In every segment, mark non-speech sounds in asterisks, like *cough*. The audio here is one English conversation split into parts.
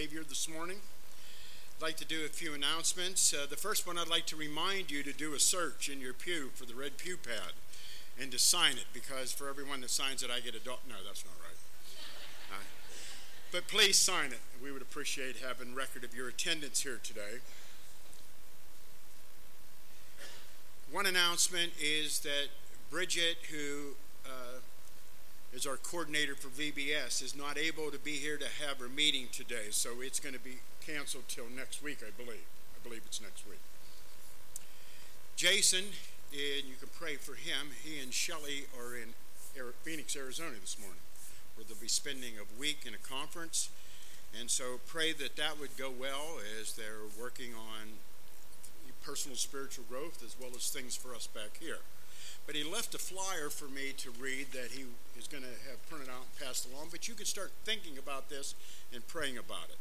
Savior this morning. I'd like to do a few announcements. Uh, the first one, I'd like to remind you to do a search in your pew for the red pew pad and to sign it because for everyone that signs it, I get a dog. No, that's not right. Uh, but please sign it. We would appreciate having record of your attendance here today. One announcement is that Bridget, who uh, is our coordinator for VBS, is not able to be here to have her meeting today, so it's going to be canceled till next week, I believe. I believe it's next week. Jason, and you can pray for him. He and Shelly are in Phoenix, Arizona this morning, where they'll be spending a week in a conference. And so pray that that would go well as they're working on personal spiritual growth as well as things for us back here. But he left a flyer for me to read that he is going to have printed out and passed along. But you can start thinking about this and praying about it.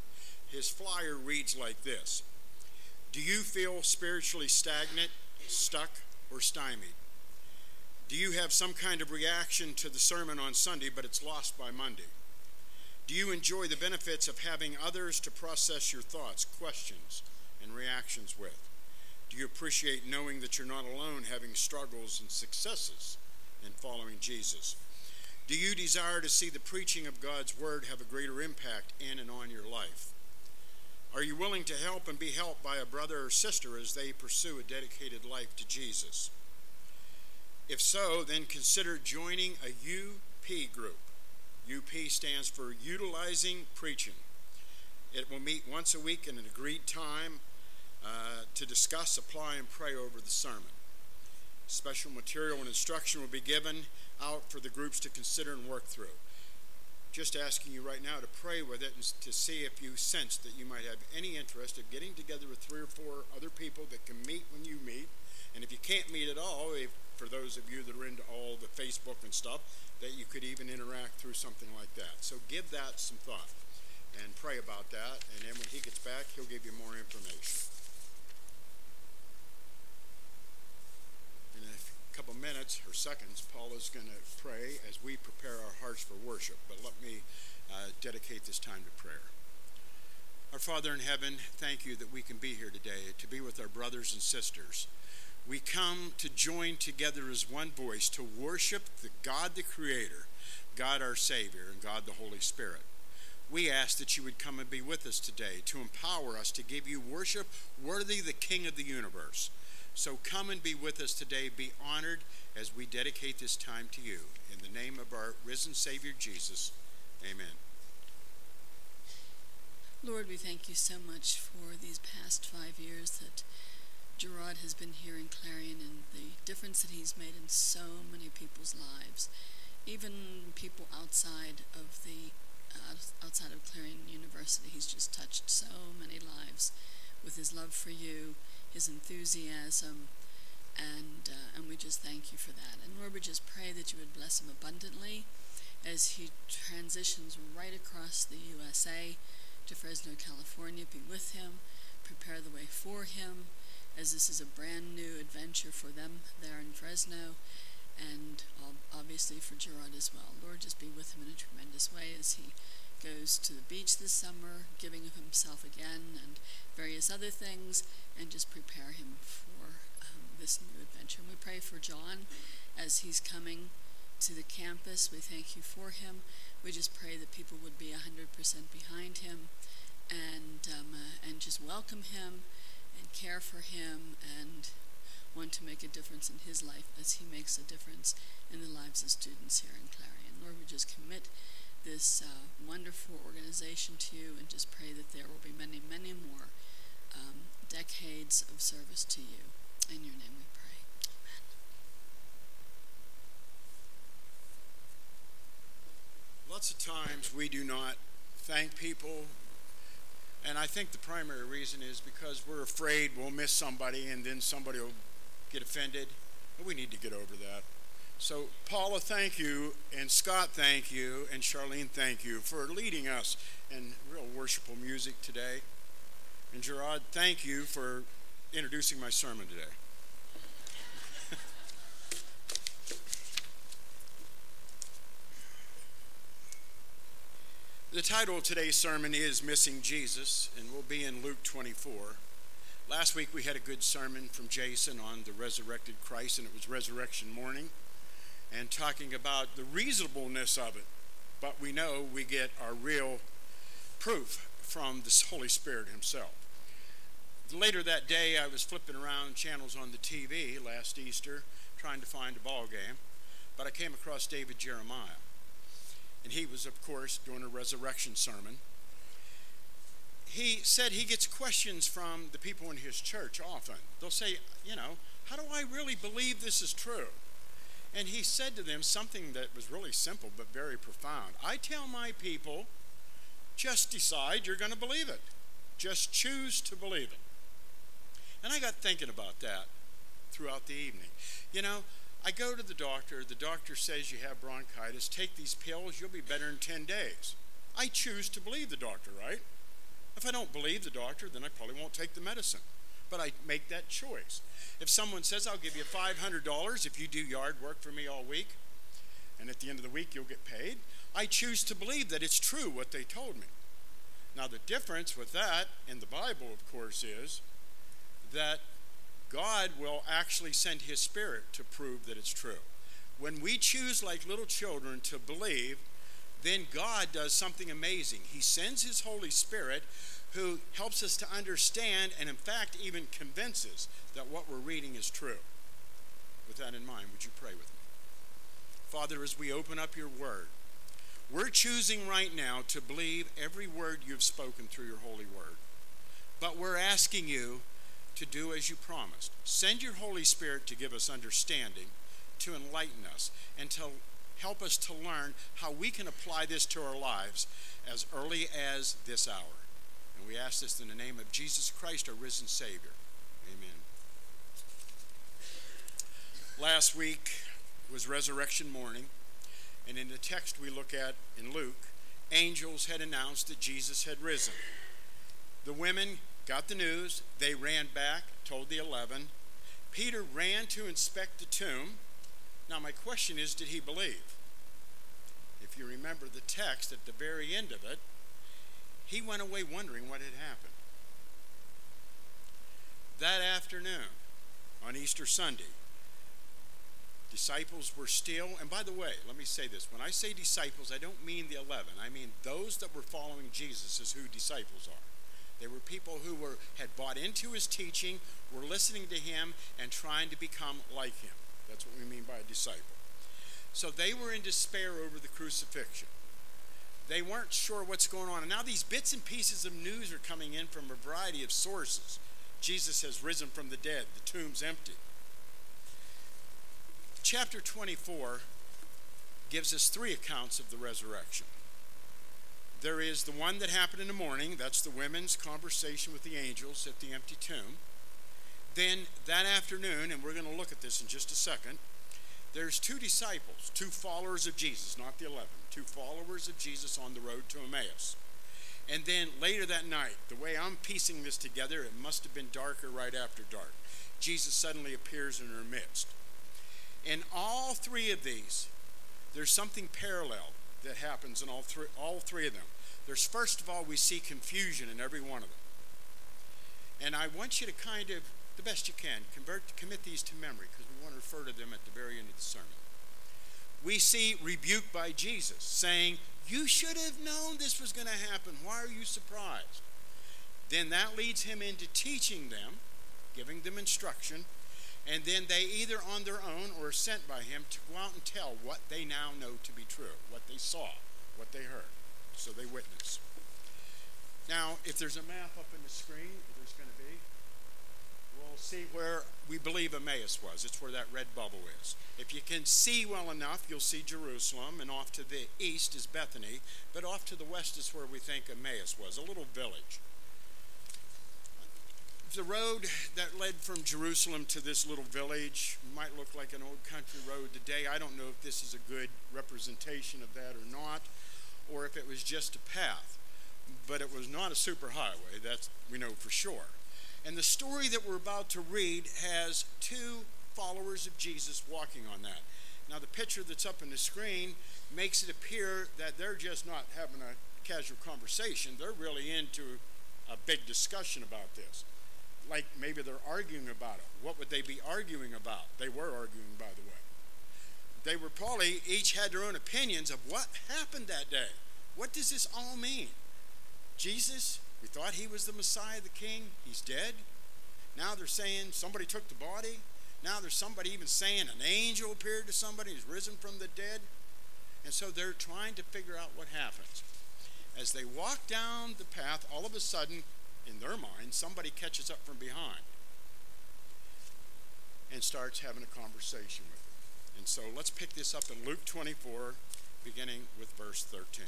His flyer reads like this Do you feel spiritually stagnant, stuck, or stymied? Do you have some kind of reaction to the sermon on Sunday, but it's lost by Monday? Do you enjoy the benefits of having others to process your thoughts, questions, and reactions with? Do you appreciate knowing that you're not alone having struggles and successes in following Jesus? Do you desire to see the preaching of God's Word have a greater impact in and on your life? Are you willing to help and be helped by a brother or sister as they pursue a dedicated life to Jesus? If so, then consider joining a UP group. UP stands for Utilizing Preaching. It will meet once a week in an agreed time uh, to discuss, apply, and pray over the sermon. Special material and instruction will be given out for the groups to consider and work through. Just asking you right now to pray with it and to see if you sense that you might have any interest of getting together with three or four other people that can meet when you meet. And if you can't meet at all, if, for those of you that are into all the Facebook and stuff, that you could even interact through something like that. So give that some thought and pray about that. And then when he gets back, he'll give you more information. Couple minutes or seconds, Paul is going to pray as we prepare our hearts for worship. But let me uh, dedicate this time to prayer. Our Father in heaven, thank you that we can be here today to be with our brothers and sisters. We come to join together as one voice to worship the God the Creator, God our Savior, and God the Holy Spirit. We ask that you would come and be with us today to empower us to give you worship worthy the King of the universe. So come and be with us today. Be honored as we dedicate this time to you. In the name of our risen Savior Jesus, amen. Lord, we thank you so much for these past five years that Gerard has been here in Clarion and the difference that he's made in so many people's lives, even people outside of the uh, outside of Clarion University. He's just touched so many lives with his love for you his enthusiasm, and uh, and we just thank you for that. And Lord, we just pray that you would bless him abundantly as he transitions right across the USA to Fresno, California. Be with him, prepare the way for him, as this is a brand new adventure for them there in Fresno, and obviously for Gerard as well. Lord, just be with him in a tremendous way as he goes to the beach this summer, giving of himself again, and various other things, and just prepare him for um, this new adventure. And we pray for John as he's coming to the campus. We thank you for him. We just pray that people would be 100% behind him and, um, uh, and just welcome him and care for him and want to make a difference in his life as he makes a difference in the lives of students here in Clarion. Lord, we just commit this uh, wonderful organization to you and just pray that there will be many, many more um, decades of service to you. In your name we pray. Amen. Lots of times we do not thank people. And I think the primary reason is because we're afraid we'll miss somebody and then somebody will get offended. We need to get over that. So, Paula, thank you, and Scott, thank you, and Charlene, thank you for leading us in real worshipful music today. And Gerard, thank you for introducing my sermon today. *laughs* The title of today's sermon is Missing Jesus, and we'll be in Luke 24. Last week we had a good sermon from Jason on the resurrected Christ, and it was resurrection morning, and talking about the reasonableness of it. But we know we get our real proof from the Holy Spirit Himself. Later that day, I was flipping around channels on the TV last Easter trying to find a ball game, but I came across David Jeremiah and he was, of course, doing a resurrection sermon. He said he gets questions from the people in his church often. They'll say, you know, how do I really believe this is true? And he said to them something that was really simple but very profound. I tell my people, just decide you're going to believe it. Just choose to believe it. And I got thinking about that throughout the evening. You know, I go to the doctor. The doctor says you have bronchitis. Take these pills. You'll be better in 10 days. I choose to believe the doctor, right? If I don't believe the doctor, then I probably won't take the medicine. But I make that choice. If someone says, I'll give you $500 if you do yard work for me all week, and at the end of the week you'll get paid, I choose to believe that it's true what they told me. Now, the difference with that in the Bible, of course, is that God will actually send His Spirit to prove that it's true. When we choose, like little children, to believe, then God does something amazing. He sends His Holy Spirit who helps us to understand and, in fact, even convinces that what we're reading is true. With that in mind, would you pray with me? Father, as we open up your word, we're choosing right now to believe every word you've spoken through your holy word. But we're asking you to do as you promised. Send your Holy Spirit to give us understanding, to enlighten us, and to help us to learn how we can apply this to our lives as early as this hour. And we ask this in the name of Jesus Christ, our risen Savior. Amen. Last week was resurrection morning, and in the text we look at in Luke, angels had announced that Jesus had risen. The women got the news. They ran back, told the 11. Peter ran to inspect the tomb. Now, my question is did he believe? If you remember the text at the very end of it, he went away wondering what had happened. That afternoon, on Easter Sunday, disciples were still, and by the way, let me say this. When I say disciples, I don't mean the 11. I mean those that were following Jesus is who disciples are. They were people who were, had bought into his teaching, were listening to him, and trying to become like him. That's what we mean by a disciple. So they were in despair over the crucifixion. They weren't sure what's going on. And now these bits and pieces of news are coming in from a variety of sources. Jesus has risen from the dead, the tomb's empty. Chapter 24 gives us three accounts of the resurrection. There is the one that happened in the morning. That's the women's conversation with the angels at the empty tomb. Then that afternoon, and we're going to look at this in just a second, there's two disciples, two followers of Jesus, not the 11, two followers of Jesus on the road to Emmaus. And then later that night, the way I'm piecing this together, it must have been darker right after dark. Jesus suddenly appears in their midst. In all three of these, there's something parallel that happens in all three, all three of them. There's first of all, we see confusion in every one of them. And I want you to kind of, the best you can, convert, commit these to memory because we want to refer to them at the very end of the sermon. We see rebuke by Jesus saying, You should have known this was going to happen. Why are you surprised? Then that leads him into teaching them, giving them instruction, and then they either on their own or sent by him to go out and tell what they now know to be true, what they saw, what they heard. So they witness. Now, if there's a map up in the screen, there's going to be, we'll see where we believe Emmaus was. It's where that red bubble is. If you can see well enough, you'll see Jerusalem, and off to the east is Bethany, but off to the west is where we think Emmaus was, a little village the road that led from Jerusalem to this little village might look like an old country road today. I don't know if this is a good representation of that or not, or if it was just a path. But it was not a superhighway, that's we know for sure. And the story that we're about to read has two followers of Jesus walking on that. Now, the picture that's up on the screen makes it appear that they're just not having a casual conversation. They're really into a big discussion about this. Like maybe they're arguing about it. What would they be arguing about? They were arguing, by the way. They were probably each had their own opinions of what happened that day. What does this all mean? Jesus, we thought he was the Messiah, the King. He's dead. Now they're saying somebody took the body. Now there's somebody even saying an angel appeared to somebody who's risen from the dead. And so they're trying to figure out what happens. As they walk down the path, all of a sudden, in their mind, somebody catches up from behind and starts having a conversation with them. And so let's pick this up in Luke 24, beginning with verse 13.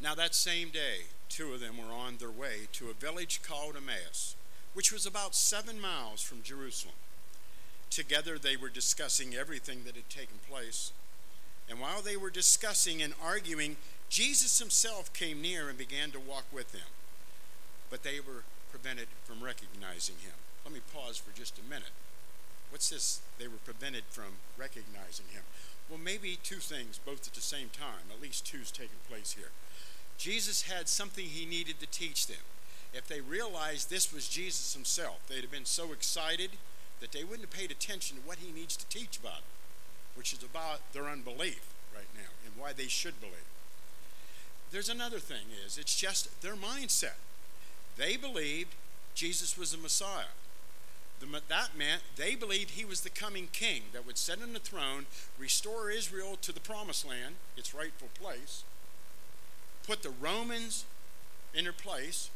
Now, that same day, two of them were on their way to a village called Emmaus, which was about seven miles from Jerusalem. Together, they were discussing everything that had taken place. And while they were discussing and arguing, Jesus himself came near and began to walk with them. But they were prevented from recognizing him. Let me pause for just a minute. What's this? They were prevented from recognizing him. Well, maybe two things, both at the same time. At least two's taking place here. Jesus had something he needed to teach them. If they realized this was Jesus himself, they'd have been so excited that they wouldn't have paid attention to what he needs to teach about which is about their unbelief right now and why they should believe. There's another thing is it's just their mindset. They believed Jesus was the Messiah. The, that meant they believed he was the coming king that would sit on the throne, restore Israel to the promised land, its rightful place, put the Romans in their place,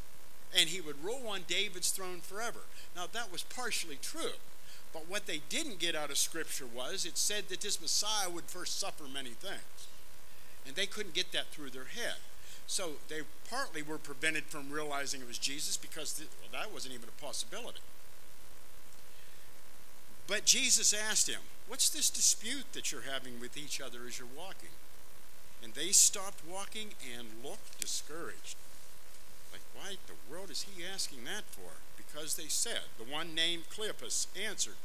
and he would rule on David's throne forever. Now, that was partially true. But what they didn't get out of Scripture was it said that this Messiah would first suffer many things. And they couldn't get that through their head. So they partly were prevented from realizing it was Jesus because well, that wasn't even a possibility. But Jesus asked him, What's this dispute that you're having with each other as you're walking? And they stopped walking and looked discouraged. Like, why the world is he asking that for? Because they said, the one named Cleopas answered,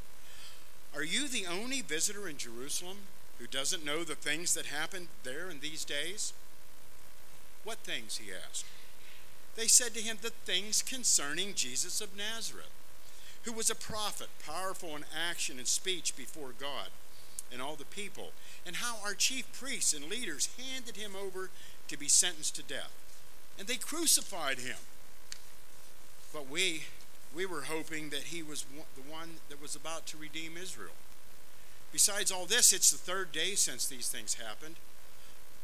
Are you the only visitor in Jerusalem who doesn't know the things that happened there in these days? What things? he asked. They said to him, The things concerning Jesus of Nazareth, who was a prophet, powerful in action and speech before God and all the people, and how our chief priests and leaders handed him over to be sentenced to death. And they crucified him. But we, we were hoping that he was the one that was about to redeem Israel. Besides all this, it's the third day since these things happened.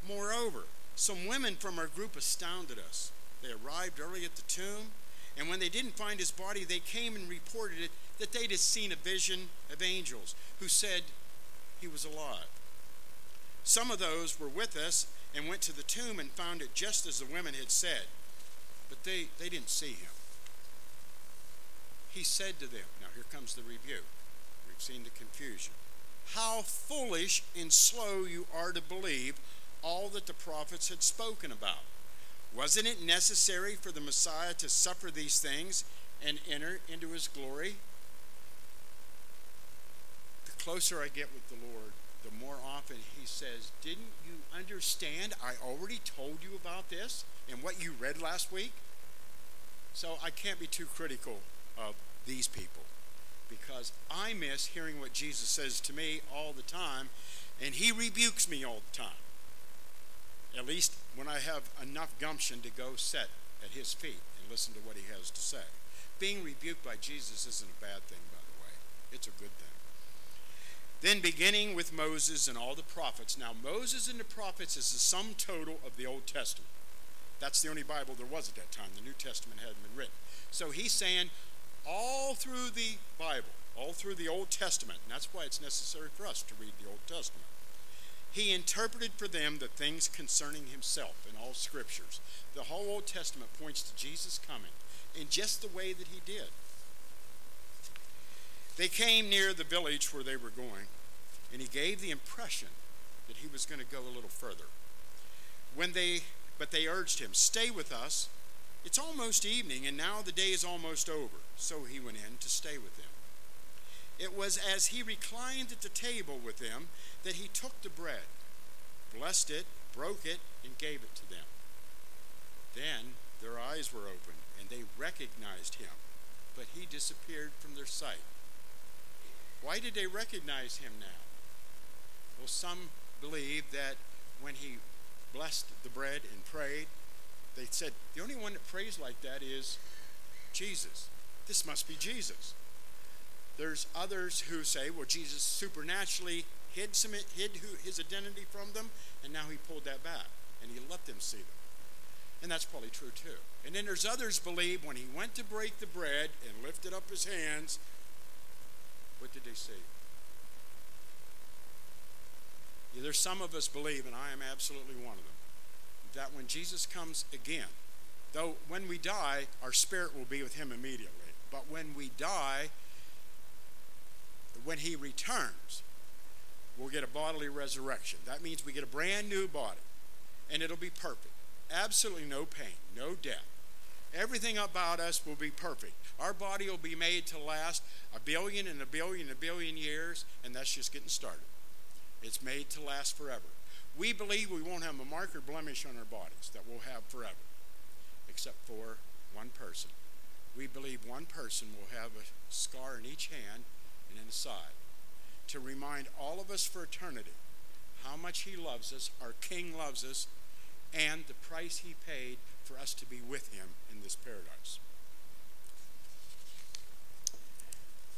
Moreover, some women from our group astounded us. They arrived early at the tomb, and when they didn't find his body, they came and reported it that they'd seen a vision of angels who said he was alive. Some of those were with us and went to the tomb and found it just as the women had said, but they, they didn't see him. He said to them, Now here comes the rebuke. We've seen the confusion. How foolish and slow you are to believe all that the prophets had spoken about. Wasn't it necessary for the Messiah to suffer these things and enter into his glory? The closer I get with the Lord, the more often He says, Didn't you understand? I already told you about this and what you read last week. So I can't be too critical of these people because I miss hearing what Jesus says to me all the time, and He rebukes me all the time. At least when I have enough gumption to go sit at His feet and listen to what He has to say. Being rebuked by Jesus isn't a bad thing, by the way, it's a good thing. Then, beginning with Moses and all the prophets. Now, Moses and the prophets is the sum total of the Old Testament. That's the only Bible there was at that time. The New Testament hadn't been written. So he's saying all through the Bible, all through the Old Testament, and that's why it's necessary for us to read the Old Testament. He interpreted for them the things concerning himself in all scriptures. The whole Old Testament points to Jesus coming in just the way that he did. They came near the village where they were going, and he gave the impression that he was going to go a little further. When they but they urged him, "Stay with us. It's almost evening and now the day is almost over." So he went in to stay with them. It was as he reclined at the table with them that he took the bread, blessed it, broke it, and gave it to them. Then their eyes were opened, and they recognized him, but he disappeared from their sight. Why did they recognize him now? Well, some believe that when he blessed the bread and prayed, they said, the only one that prays like that is Jesus. This must be Jesus. There's others who say, well, Jesus supernaturally hid, some, hid his identity from them, and now he pulled that back, and he let them see them. And that's probably true too. And then there's others believe when he went to break the bread and lifted up his hands, what did they see? Yeah, there's some of us believe, and I am absolutely one of them, that when Jesus comes again, though when we die, our spirit will be with him immediately. But when we die, when he returns, we'll get a bodily resurrection. That means we get a brand new body, and it'll be perfect. Absolutely no pain, no death. Everything about us will be perfect. Our body will be made to last a billion and a billion and a billion years, and that's just getting started. It's made to last forever. We believe we won't have a mark or blemish on our bodies that we'll have forever, except for one person. We believe one person will have a scar in each hand and in the side to remind all of us for eternity how much He loves us, our King loves us, and the price He paid for us to be with Him in this paradise.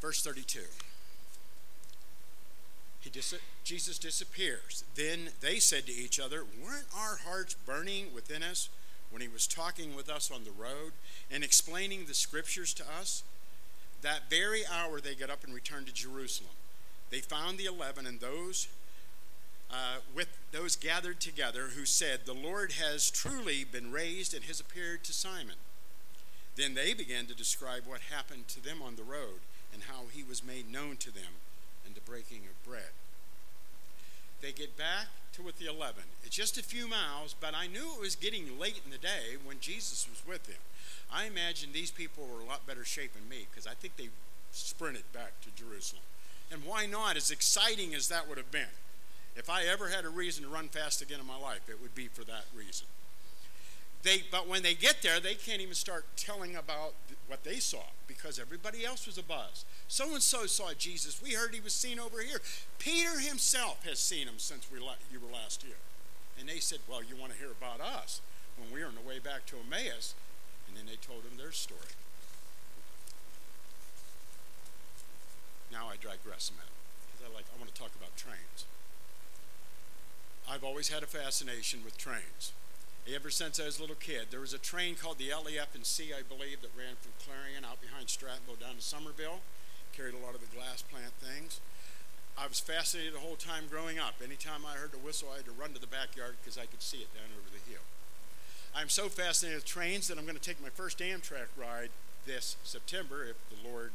Verse 32. He dis- Jesus disappears. Then they said to each other, Weren't our hearts burning within us when he was talking with us on the road and explaining the scriptures to us? That very hour they got up and returned to Jerusalem. They found the eleven and those uh, with those gathered together who said, The Lord has truly been raised and has appeared to Simon. Then they began to describe what happened to them on the road and how he was made known to them breaking of bread. They get back to with the 11. It's just a few miles, but I knew it was getting late in the day when Jesus was with them. I imagine these people were a lot better shape than me because I think they sprinted back to Jerusalem. And why not? As exciting as that would have been. If I ever had a reason to run fast again in my life, it would be for that reason. They, but when they get there, they can't even start telling about what they saw because everybody else was a buzz. So and so saw Jesus. We heard he was seen over here. Peter himself has seen him since we you were last here. And they said, Well, you want to hear about us when we were on the way back to Emmaus. And then they told him their story. Now I digress a minute because I like I want to talk about trains. I've always had a fascination with trains. Ever since I was a little kid, there was a train called the LEF and C, I believe, that ran from Clarion out behind Strattanville down to Summerville. Carried a lot of the glass plant things. I was fascinated the whole time growing up. Anytime I heard the whistle, I had to run to the backyard because I could see it down over the hill. I'm so fascinated with trains that I'm going to take my first Amtrak ride this September if the Lord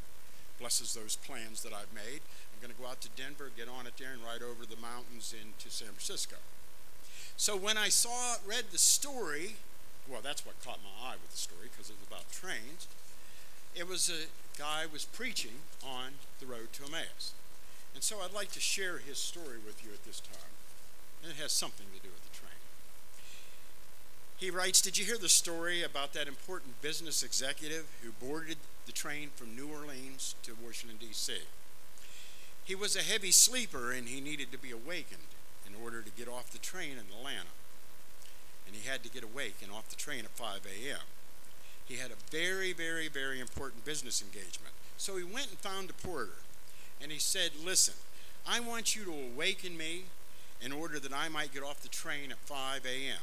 blesses those plans that I've made. I'm going to go out to Denver, get on it there, and ride over the mountains into San Francisco. So when I saw, read the story, well, that's what caught my eye with the story because it was about trains. It was a guy was preaching on the road to Emmaus. And so I'd like to share his story with you at this time. And it has something to do with the train. He writes Did you hear the story about that important business executive who boarded the train from New Orleans to Washington, D.C.? He was a heavy sleeper and he needed to be awakened in order to get off the train in Atlanta. And he had to get awake and off the train at 5 a.m. He had a very, very, very important business engagement. So he went and found a porter and he said, Listen, I want you to awaken me in order that I might get off the train at 5 a.m.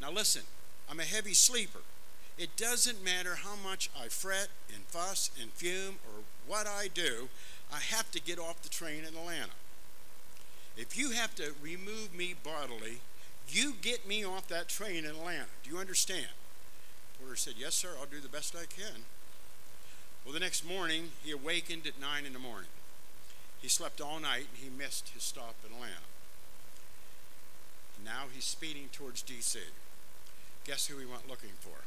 Now listen, I'm a heavy sleeper. It doesn't matter how much I fret and fuss and fume or what I do, I have to get off the train in Atlanta. If you have to remove me bodily, you get me off that train in Atlanta. Do you understand? Porter said, Yes, sir, I'll do the best I can. Well, the next morning, he awakened at 9 in the morning. He slept all night and he missed his stop in Atlanta. Now he's speeding towards D.C. Guess who he went looking for?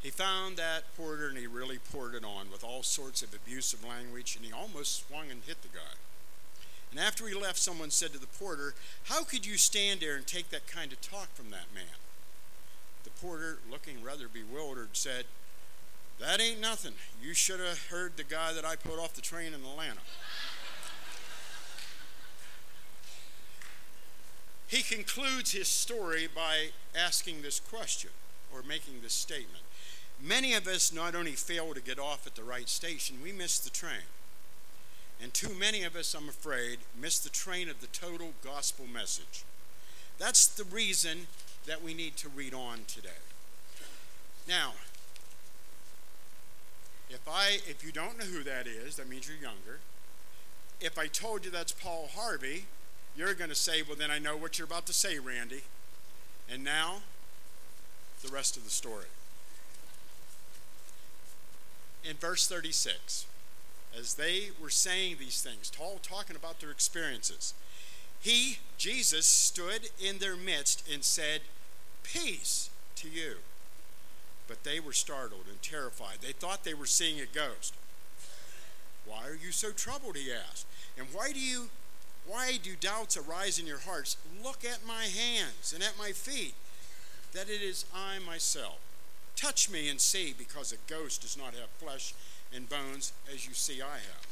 He found that porter and he really poured it on with all sorts of abusive language and he almost swung and hit the guy. And after he left, someone said to the porter, How could you stand there and take that kind of talk from that man? The porter, looking rather bewildered, said, That ain't nothing. You should have heard the guy that I put off the train in Atlanta. he concludes his story by asking this question or making this statement. Many of us not only fail to get off at the right station, we miss the train. And too many of us, I'm afraid, miss the train of the total gospel message. That's the reason that we need to read on today. Now, if I if you don't know who that is, that means you're younger. If I told you that's Paul Harvey, you're going to say, "Well, then I know what you're about to say, Randy." And now, the rest of the story. In verse 36, as they were saying these things, all talking about their experiences, he, Jesus, stood in their midst and said, Peace to you. But they were startled and terrified. They thought they were seeing a ghost. Why are you so troubled? He asked. And why do you why do doubts arise in your hearts? Look at my hands and at my feet, that it is I myself. Touch me and see, because a ghost does not have flesh and bones as you see I have.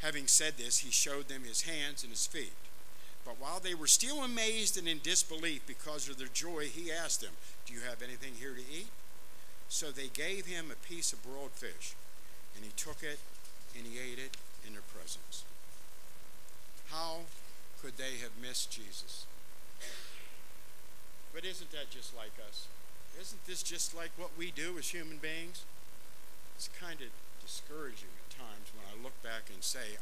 Having said this, he showed them his hands and his feet. But while they were still amazed and in disbelief because of their joy, he asked them, Do you have anything here to eat? So they gave him a piece of broiled fish, and he took it and he ate it in their presence. How could they have missed Jesus? But isn't that just like us? Isn't this just like what we do as human beings? It's kind of discouraging at times when I look back and say,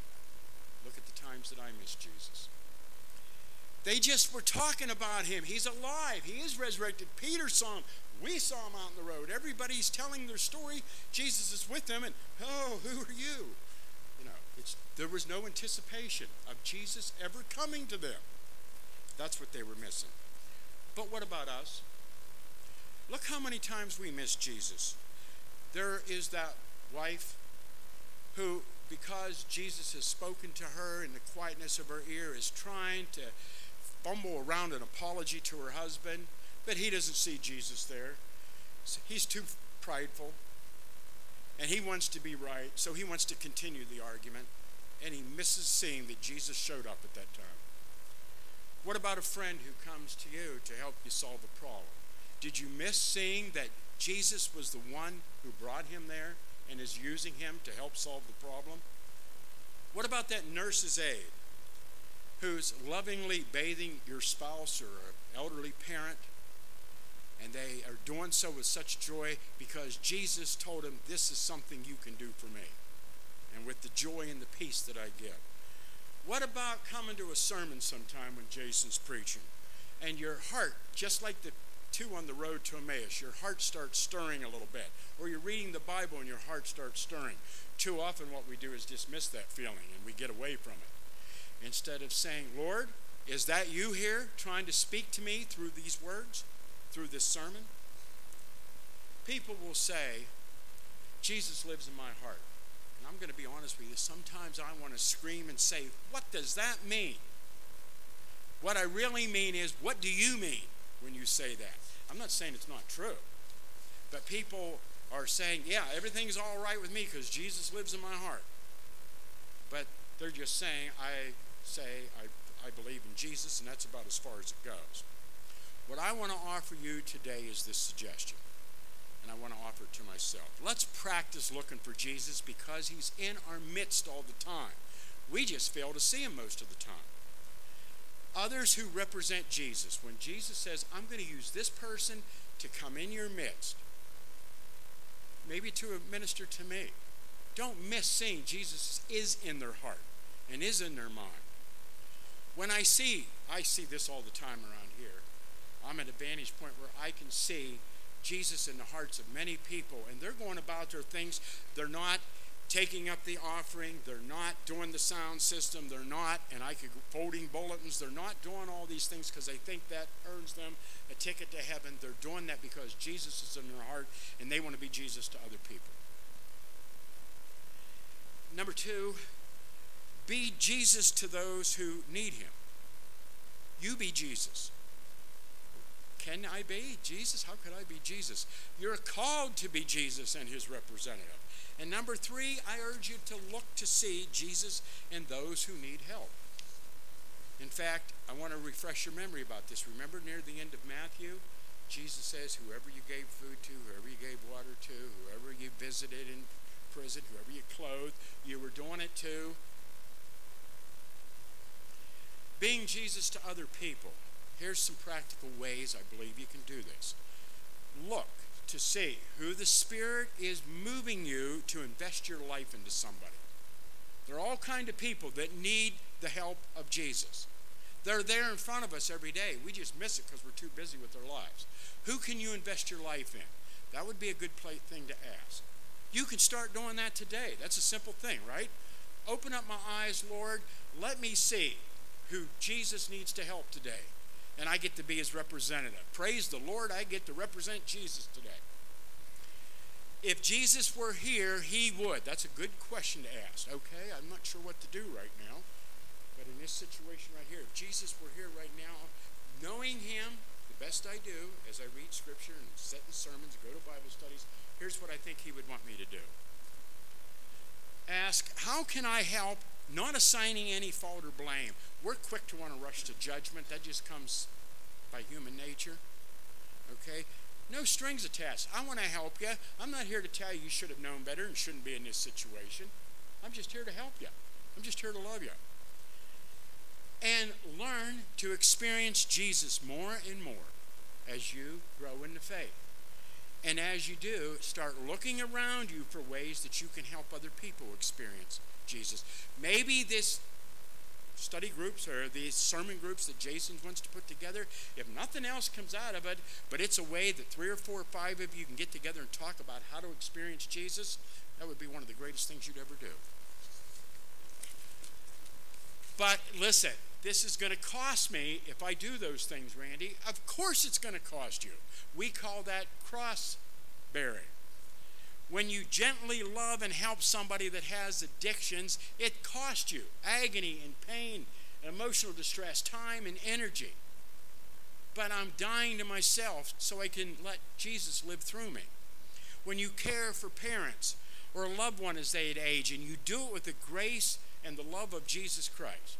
look at the times that I missed Jesus. They just were talking about him. He's alive. He is resurrected. Peter saw him. We saw him out on the road. Everybody's telling their story. Jesus is with them, and oh, who are you? You know, there was no anticipation of Jesus ever coming to them. That's what they were missing. But what about us? Look how many times we miss Jesus. There is that wife who, because Jesus has spoken to her in the quietness of her ear, is trying to fumble around an apology to her husband, but he doesn't see Jesus there. He's too prideful, and he wants to be right, so he wants to continue the argument, and he misses seeing that Jesus showed up at that time. What about a friend who comes to you to help you solve a problem? Did you miss seeing that Jesus was the one who brought him there and is using him to help solve the problem? What about that nurse's aide who's lovingly bathing your spouse or an elderly parent? And they are doing so with such joy because Jesus told him, This is something you can do for me. And with the joy and the peace that I give. What about coming to a sermon sometime when Jason's preaching? And your heart, just like the two on the road to Emmaus, your heart starts stirring a little bit. Or you're reading the Bible and your heart starts stirring. Too often, what we do is dismiss that feeling and we get away from it. Instead of saying, Lord, is that you here trying to speak to me through these words, through this sermon? People will say, Jesus lives in my heart. And I'm going to be honest with you, sometimes I want to scream and say, What does that mean? What I really mean is, What do you mean when you say that? I'm not saying it's not true. But people are saying, yeah, everything's all right with me because Jesus lives in my heart. But they're just saying, I say, I, I believe in Jesus, and that's about as far as it goes. What I want to offer you today is this suggestion, and I want to offer it to myself. Let's practice looking for Jesus because he's in our midst all the time. We just fail to see him most of the time others who represent Jesus. When Jesus says, I'm going to use this person to come in your midst, maybe to minister to me, don't miss seeing Jesus is in their heart and is in their mind. When I see, I see this all the time around here. I'm at a vantage point where I can see Jesus in the hearts of many people, and they're going about their things. They're not taking up the offering. They're not doing the sound system. They're not, and I could folding bulletins. They're not doing all these things because they think that earns them a ticket to heaven. They're doing that because Jesus is in their heart and they want to be Jesus to other people. Number two, Be Jesus to those who need him. You be Jesus. Can I be Jesus? How could I be Jesus? You're called to be Jesus and his representative. And number three, I urge you to look to see Jesus and those who need help. In fact, I want to refresh your memory about this. Remember near the end of Matthew, Jesus says, Whoever you gave food to, whoever you gave water to, whoever you visited in prison, whoever you clothed, you were doing it to. Being Jesus to other people. Here's some practical ways I believe you can do this. Look to see who the Spirit is moving you to invest your life into somebody. There are all kind of people that need the help of Jesus. They're there in front of us every day. We just miss it because we're too busy with our lives. Who can you invest your life in? That would be a good thing to ask. You can start doing that today. That's a simple thing, right? Open up my eyes, Lord. Let me see who Jesus needs to help today. And I get to be his representative. Praise the Lord, I get to represent Jesus today. If Jesus were here, he would. That's a good question to ask. Okay, I'm not sure what to do right now. But in this situation right here, if Jesus were here right now, knowing him the best I do as I read scripture and set in sermons, go to Bible studies, here's what I think he would want me to do. Ask, how can I help? Not assigning any fault or blame. We're quick to want to rush to judgment. That just comes by human nature. Okay? No strings attached. I want to help you. I'm not here to tell you you should have known better and shouldn't be in this situation. I'm just here to help you. I'm just here to love you. And learn to experience Jesus more and more as you grow in the faith. And as you do, start looking around you for ways that you can help other people experience Jesus. Maybe this study groups or these sermon groups that Jason wants to put together, if nothing else comes out of it, but it's a way that three or four or five of you can get together and talk about how to experience Jesus, that would be one of the greatest things you'd ever do. But listen, this is going to cost me if I do those things, Randy. Of course it's going to cost you. We call that cross bearing. When you gently love and help somebody that has addictions, it costs you agony and pain and emotional distress, time and energy. But I'm dying to myself so I can let Jesus live through me. When you care for parents or a loved one as they age, and you do it with the grace and the love of Jesus Christ,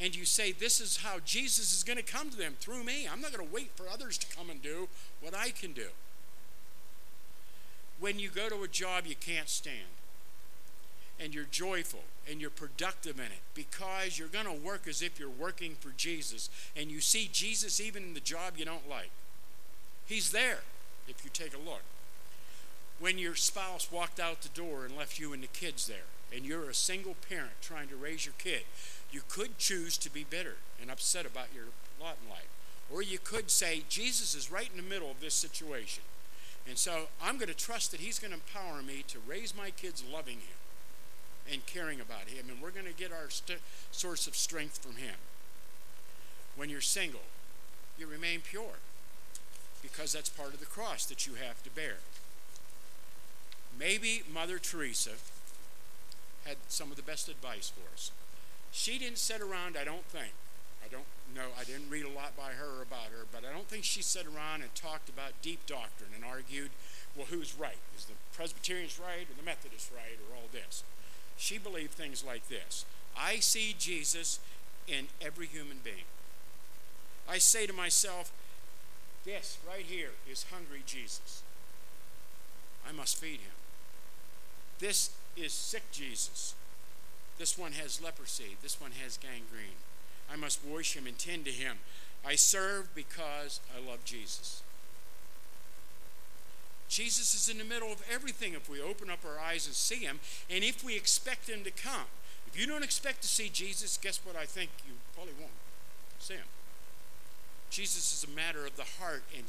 and you say, This is how Jesus is going to come to them through me. I'm not going to wait for others to come and do what I can do when you go to a job you can't stand and you're joyful and you're productive in it because you're going to work as if you're working for Jesus and you see Jesus even in the job you don't like. He's there if you take a look. When your spouse walked out the door and left you and the kids there, and you're a single parent trying to raise your kid, you could choose to be bitter and upset about your lot in life. Or you could say, Jesus is right in the middle of this situation. And so I'm going to trust that He's going to empower me to raise my kids loving Him and caring about Him. And we're going to get our st- source of strength from Him. When you're single, you remain pure because that's part of the cross that you have to bear. Maybe Mother Teresa had some of the best advice for us. She didn't sit around, I don't think, I don't know, I didn't read a lot by her about her, but I don't think she sat around and talked about deep doctrine and argued, well, who's right? Is the Presbyterians right or the Methodists right or all this? She believed things like this I see Jesus in every human being. I say to myself, this right here is hungry Jesus. I must feed him. This is sick Jesus. This one has leprosy. This one has gangrene. I must wash him and tend to him. I serve because I love Jesus. Jesus is in the middle of everything if we open up our eyes and see him, and if we expect him to come. If you don't expect to see Jesus, guess what I think you probably won't see him. Jesus is a matter of the heart and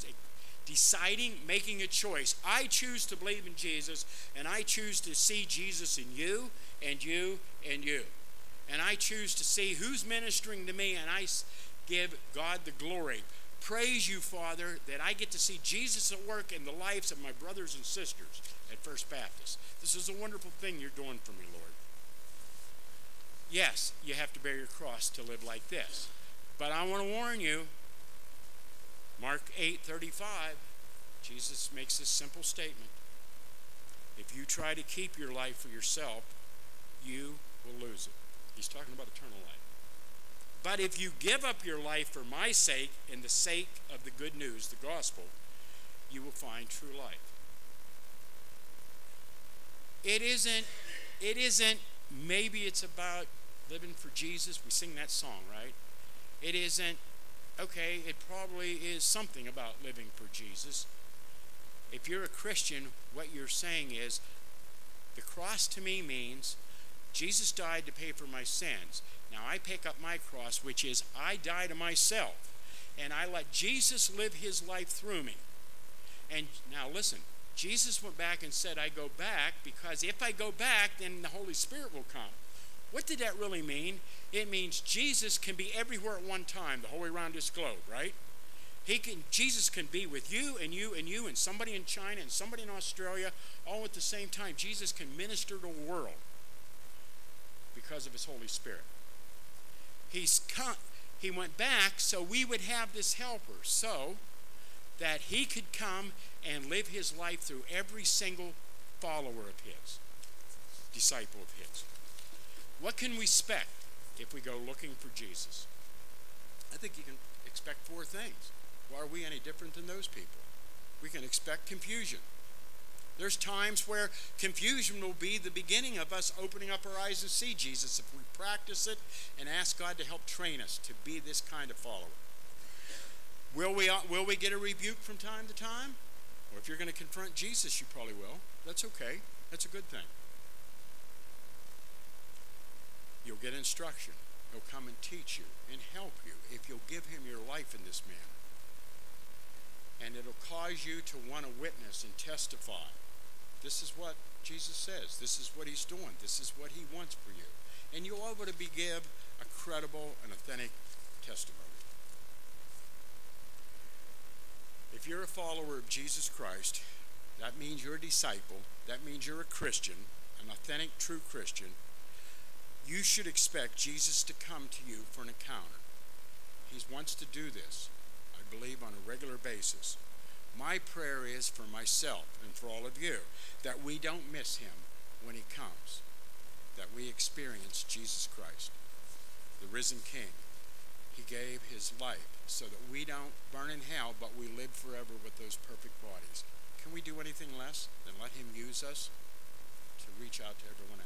deciding, making a choice. I choose to believe in Jesus, and I choose to see Jesus in you, and you, and you and I choose to see who's ministering to me, and I give God the glory. Praise you, Father, that I get to see Jesus at work in the lives of my brothers and sisters at First Baptist. This is a wonderful thing you're doing for me, Lord. yes, you have to bear your cross to live like this. But I want to warn you, Mark 8:35, Jesus makes this simple statement. If you try to keep your life for yourself, you will lose it. He's talking about eternal life. But if you give up your life for my sake and the sake of the good news, the gospel, you will find true life. It isn't it isn't maybe it's about living for Jesus. We sing that song, right? It isn't okay, it probably is something about living for Jesus. If you're a Christian, what you're saying is the cross to me means Jesus died to pay for my sins. Now I pick up my cross, which is I die to myself, and I let Jesus live his life through me. And now listen, Jesus went back and said, I go back because if I go back, then the Holy Spirit will come. What did that really mean? It means Jesus can be everywhere at one time, the whole way around this globe, right? He can Jesus can be with you and you and you and somebody in China and somebody in Australia all at the same time. Jesus can minister to the world because of his Holy Spirit. He's come, he went back so we would have this helper, so that he could come and live his life through every single follower of his, disciple of his. What can we expect if we go looking for Jesus? I think you can expect four things. Why are we any different than those people? We can expect confusion. There's times where confusion will be the beginning of us opening up our eyes and see Jesus if we practice it and ask God to help train us to be this kind of follower. Will we, will we get a rebuke from time to time? Or if you're going to confront Jesus, you probably will. That's okay. That's a good thing. You'll get instruction. He'll come and teach you and help you if you'll give him your life in this manner. And it'll cause you to want to witness and testify this is what Jesus says. This is what he's doing. This is what he wants for you. And you'll able to be give a credible and authentic testimony. If you're a follower of Jesus Christ, that means you're a disciple. That means you're a Christian, an authentic, true Christian. You should expect Jesus to come to you for an encounter. He wants to do this, I believe, on a regular basis. My prayer is for myself and for all of you that we don't miss him when he comes, that we experience Jesus Christ, the risen King. He gave his life so that we don't burn in hell, but we live forever with those perfect bodies. Can we do anything less than let him use us to reach out to everyone?